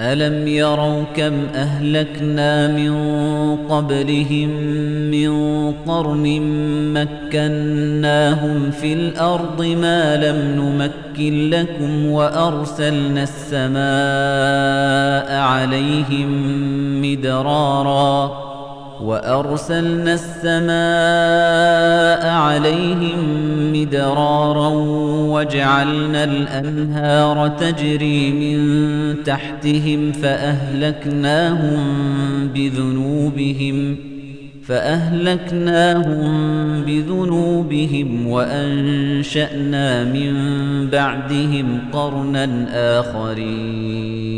ألم يروا كم أهلكنا من قبلهم من قرن مكناهم في الأرض ما لم نمكن لكم وأرسلنا السماء عليهم مدرارا وأرسلنا السماء عليهم مدرارا وجعلنا الأنهار تجري من تحتهم فأهلكناهم بذنوبهم فأهلكناهم بذنوبهم وأنشأنا من بعدهم قرنا آخرين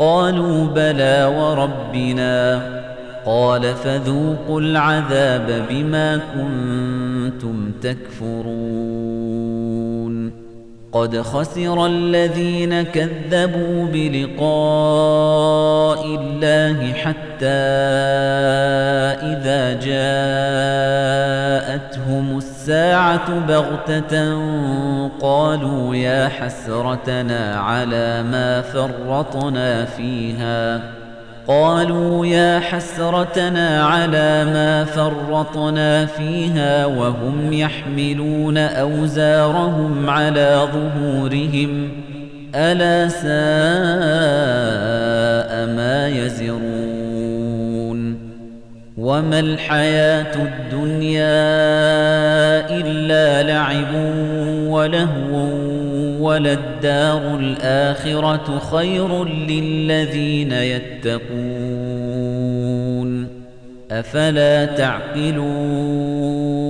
قالوا بلى وربنا قال فذوقوا العذاب بما كنتم تكفرون قد خسر الذين كذبوا بلقاء الله حتى إذا جاءتهم الساعة بغتة قالوا يا حسرتنا على ما فرطنا فيها. قالوا يا حسرتنا على ما فرطنا فيها وهم يحملون أوزارهم على ظهورهم. ألا ساء ما يزرون. وما الحياة الدنيا إلا لعب ولهو وللدار الآخرة خير للذين يتقون أفلا تعقلون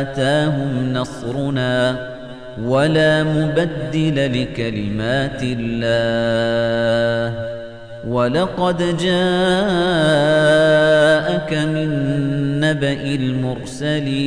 أتاهم نصرنا ولا مبدل لكلمات الله. ولقد جاءك من نبأ المرسلين.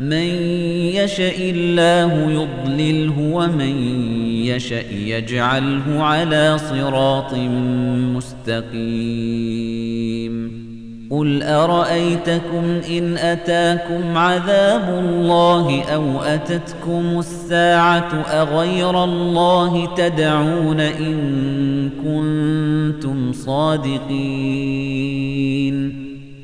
مَن يَشَإِ اللَّهُ يُضْلِلْهُ وَمَن يَشَأْ يَجْعَلْهُ عَلَى صِرَاطٍ مُّسْتَقِيمٍ. قُلْ أَرَأَيْتَكُمْ إِنْ أَتَاكُمْ عَذَابُ اللَّهِ أَوْ أَتَتْكُمُ السَّاعَةُ أَغَيْرَ اللَّهِ تَدْعُونَ إِن كُنتُمْ صَادِقِينَ؟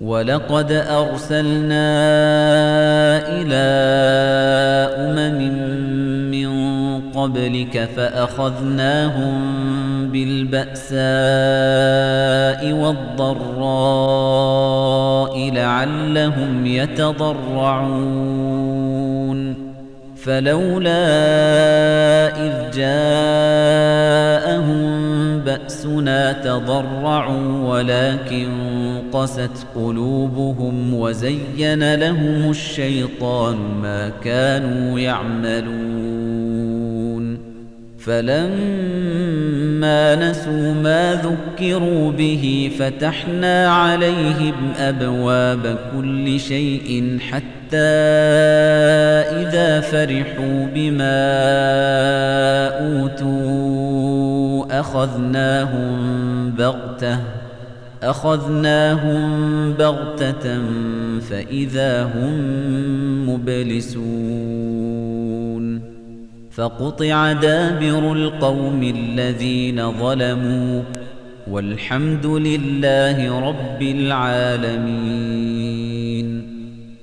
وَلَقَدْ أَرْسَلْنَا إِلَى أُمَمٍ مِّن قَبْلِكَ فَأَخَذْنَاهُم بِالْبَأْسَاءِ وَالضَّرَّاءِ لَعَلَّهُمْ يَتَضَرَّعُونَ فَلَوْلَا إِذْ جَاءَهُم بَأْسُنَا تَضَرَّعُوا وَلَكِن قَسَتْ قُلُوبُهُمْ وَزَيَّنَ لَهُمُ الشَّيْطَانُ مَا كَانُوا يَعْمَلُونَ. فَلَمَّا نَسُوا مَا ذُكِّرُوا بِهِ فَتَحْنَا عَلَيْهِمْ أَبْوَابَ كُلِّ شَيْءٍ حَتَّى إِذَا فَرِحُوا بِمَا أُوتُوا أَخَذْنَاهُم بَغْتَةً أَخَذْنَاهُم بَغْتَةً فَإِذَا هُم مُبْلِسُونَ فَقُطِعَ دَابِرُ الْقَوْمِ الَّذِينَ ظَلَمُوا وَالْحَمْدُ لِلَّهِ رَبِّ الْعَالَمِينَ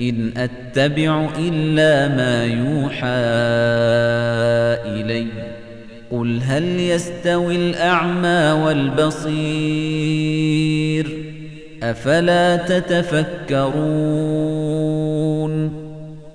إِنْ أَتَّبِعُ إِلَّا مَا يُوحَىٰ إِلَيَّ. قُلْ هَلْ يَسْتَوِي الْأَعْمَى وَالْبَصِيرُ؟ أَفَلَا تَتَفَكَّرُونَ؟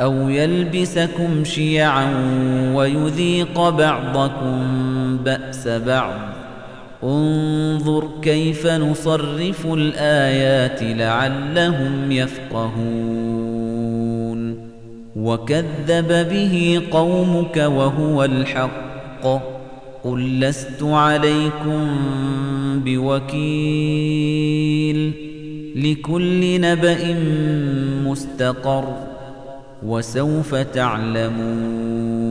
أو يلبسكم شيعا ويذيق بعضكم بأس بعض. انظر كيف نصرف الآيات لعلهم يفقهون. وكذب به قومك وهو الحق. قل لست عليكم بوكيل. لكل نبأ مستقر. وسوف تعلمون.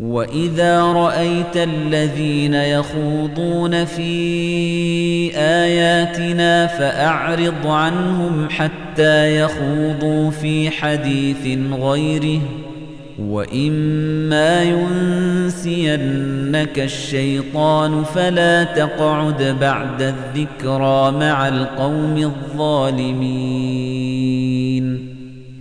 وإذا رأيت الذين يخوضون في آياتنا فأعرض عنهم حتى يخوضوا في حديث غيره. وإما ينسينك الشيطان فلا تقعد بعد الذكرى مع القوم الظالمين.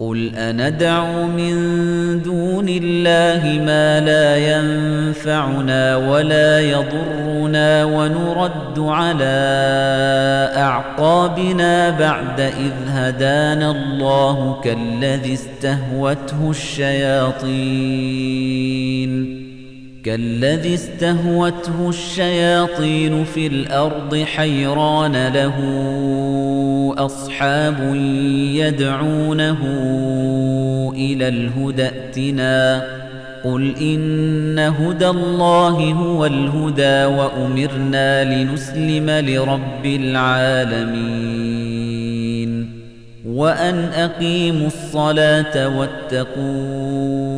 قل أندعو من دون الله ما لا ينفعنا ولا يضرنا ونرد على أعقابنا بعد إذ هدانا الله كالذي استهوته الشياطين كالذي استهوته الشياطين في الأرض حيران له أصحاب يدعونه إلى الهدى ائتنا. قل إن هدى الله هو الهدى وأمرنا لنسلم لرب العالمين. وأن أقيموا الصلاة واتقوه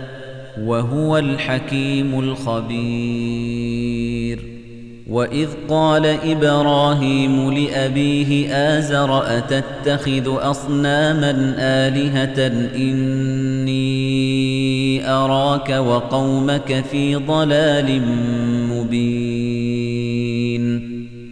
وهو الحكيم الخبير. وإذ قال إبراهيم لأبيه آزر أتتخذ أصناما آلهة إني أراك وقومك في ضلال مبين.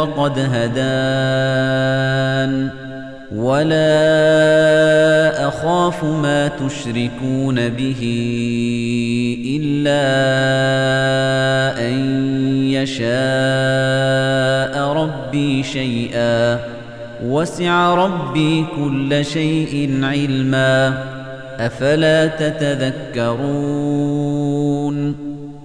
وقد هدان. ولا أخاف ما تشركون به إلا أن يشاء ربي شيئا. وسع ربي كل شيء علما. أفلا تتذكرون؟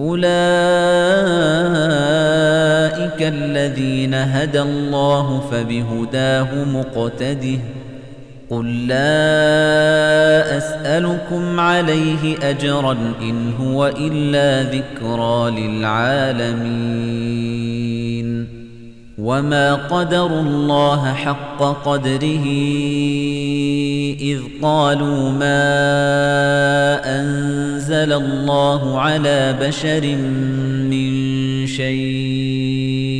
أولئك الذين هدى الله فبهداه مقتده قل لا أسألكم عليه أجرا إن هو إلا ذكرى للعالمين. وما قدروا الله حق قدره إذ قالوا ما أنزل الله على بشر من شيء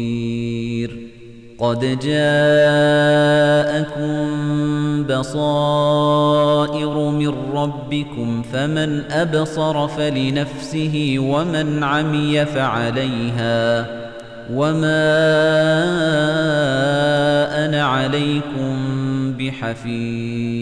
قد جاءكم بصائر من ربكم فمن أبصر فلنفسه ومن عمي فعليها وما أنا عليكم بحفيظ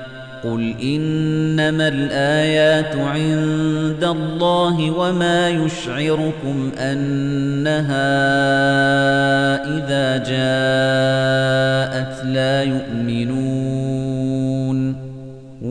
قل إنما الآيات عند الله وما يشعركم أنها إذا جاءت لا يؤمنون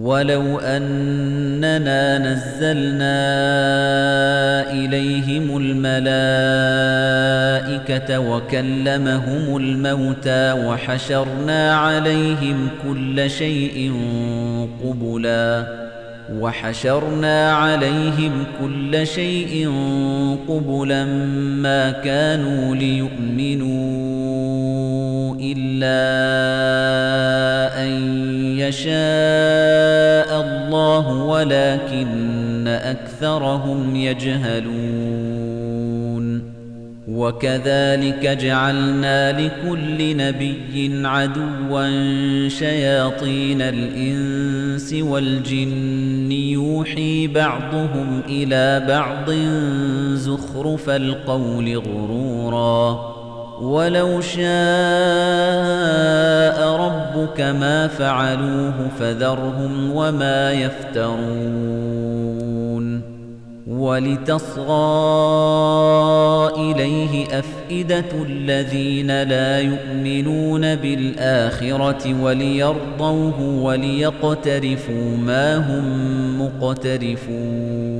ولو أننا نزلنا إليهم الملائكة وكلمهم الموتى وحشرنا عليهم كل شيء قبلا وحشرنا عليهم كل شيء قبلا ما كانوا ليؤمنوا إلا أن يشاء الله ولكن أكثرهم يجهلون. وكذلك جعلنا لكل نبي عدوا شياطين الإنس والجن يوحي بعضهم إلى بعض زخرف القول غروراً. ولو شاء ربك ما فعلوه فذرهم وما يفترون. ولتصغى إليه أفئدة الذين لا يؤمنون بالآخرة وليرضوه وليقترفوا ما هم مقترفون.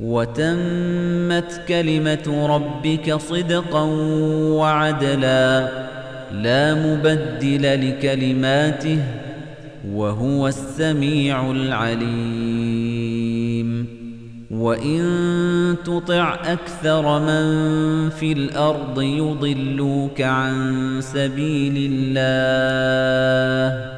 وتمت كلمة ربك صدقا وعدلا لا مبدل لكلماته وهو السميع العليم. وإن تطع أكثر من في الأرض يضلوك عن سبيل الله.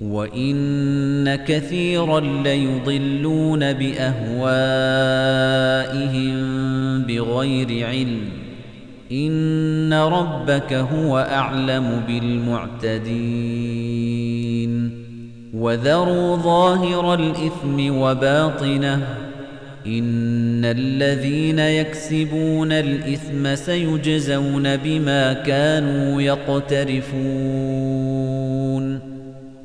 وإن كثيرا ليضلون بأهوائهم بغير علم إن ربك هو أعلم بالمعتدين وذروا ظاهر الإثم وباطنه إن الذين يكسبون الإثم سيجزون بما كانوا يقترفون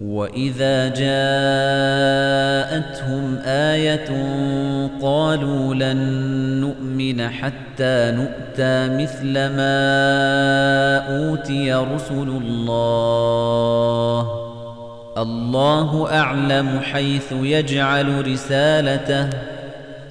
وَإِذَا جَاءَتْهُمْ آيَةٌ قَالُوا لَن نُّؤْمِنَ حَتَّى نُؤْتَىٰ مِثْلَ مَا أُوتِيَ رُسُلُ اللَّهِ اللَّهُ أَعْلَمُ حَيْثُ يَجْعَلُ رِسَالَتَهُ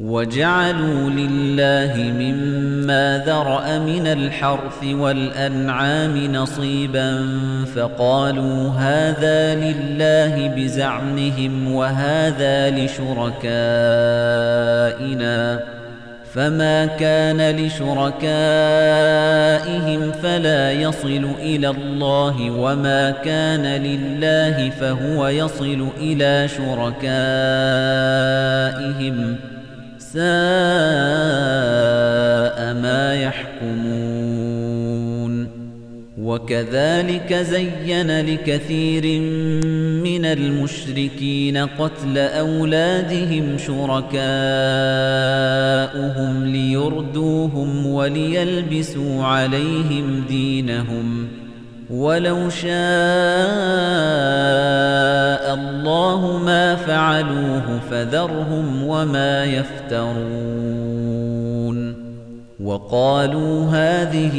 وجعلوا لله مما ذرأ من الحرث والأنعام نصيبا فقالوا هذا لله بزعمهم وهذا لشركائنا فما كان لشركائهم فلا يصل إلى الله وما كان لله فهو يصل إلى شركائهم ساء ما يحكمون. وكذلك زين لكثير من المشركين قتل أولادهم شركاؤهم ليردوهم وليلبسوا عليهم دينهم. ولو شاء الله ما فعلوه فذرهم وما يفترون. وقالوا هذه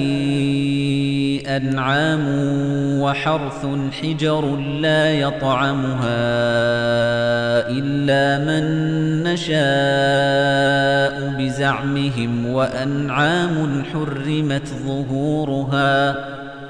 أنعام وحرث حجر لا يطعمها إلا من نشاء بزعمهم وأنعام حرمت ظهورها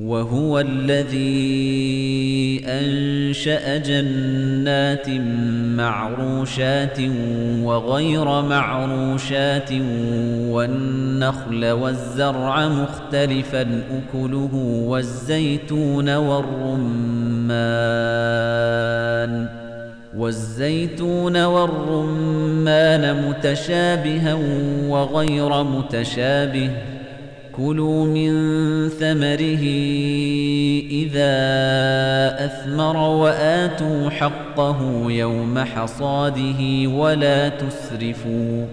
وهو الذي أنشأ جنات معروشات وغير معروشات والنخل والزرع مختلفا أكله والزيتون والرمان. والزيتون والرمان متشابها وغير متشابه. كلوا من ثمره إذا أثمر وآتوا حقه يوم حصاده ولا تسرفوا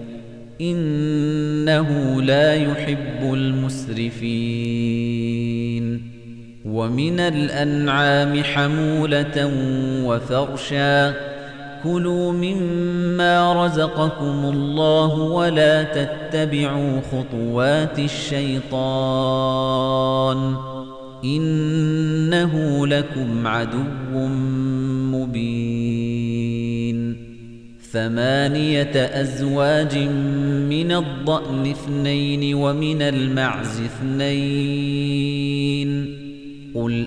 إنه لا يحب المسرفين ومن الأنعام حمولة وفرشا كلوا مما رزقكم الله ولا تتبعوا خطوات الشيطان إنه لكم عدو مبين ثمانية أزواج من الضأن اثنين ومن المعز اثنين قل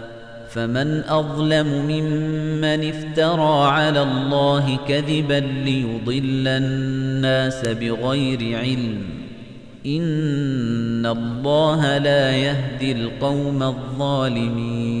فمن أظلم ممن افترى على الله كذبا ليضل الناس بغير علم إن الله لا يهدي القوم الظالمين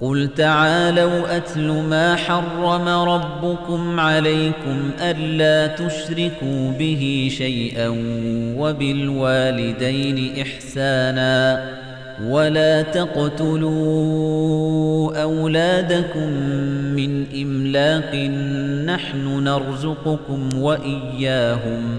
قل تعالوا أتل ما حرم ربكم عليكم ألا تشركوا به شيئا وبالوالدين إحساناً ولا تقتلوا أولادكم من إملاق نحن نرزقكم وإياهم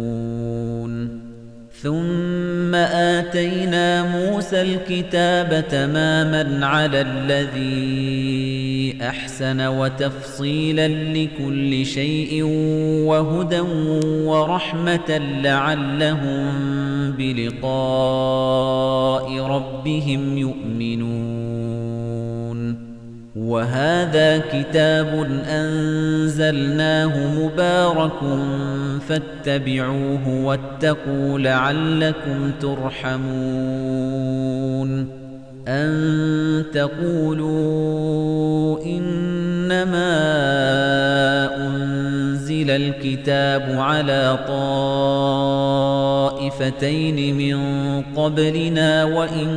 ثم آتينا موسى الكتاب تماما على الذي أحسن وتفصيلا لكل شيء وهدى ورحمة لعلهم بلقاء ربهم يؤمنون. وهذا كتاب أنزلناه مبارك فاتبعوه واتقوا لعلكم ترحمون أن تقولوا إنما أنزل الكتاب على طائفتين من قبلنا وإن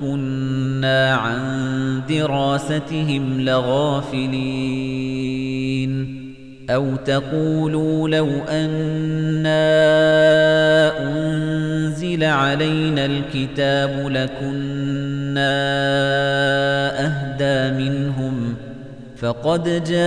كنا عن دراستهم لغافلين. أو تقولوا لو أنا أنزل علينا الكتاب لكنا أهدى منهم فقد جاءكم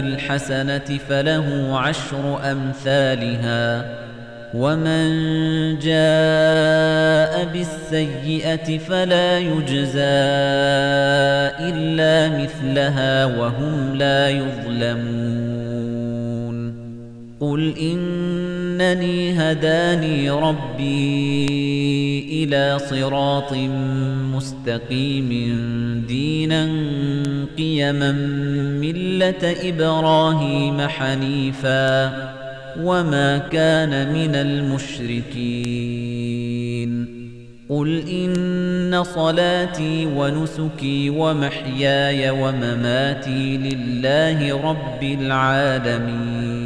بالحسنة فله عشر أمثالها ومن جاء بالسيئة فلا يجزى إلا مثلها وهم لا يظلمون قل إنني هداني ربي إلى صراط مستقيم دينا قيما ملة إبراهيم حنيفا وما كان من المشركين. قل إن صلاتي ونسكي ومحياي ومماتي لله رب العالمين.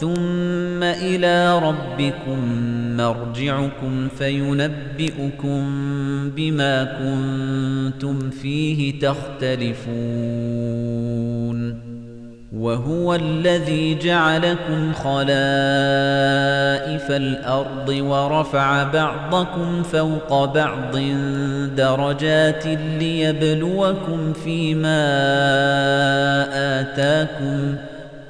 ثم إلى ربكم مرجعكم فينبئكم بما كنتم فيه تختلفون وهو الذي جعلكم خلائف الأرض ورفع بعضكم فوق بعض درجات ليبلوكم فيما آتاكم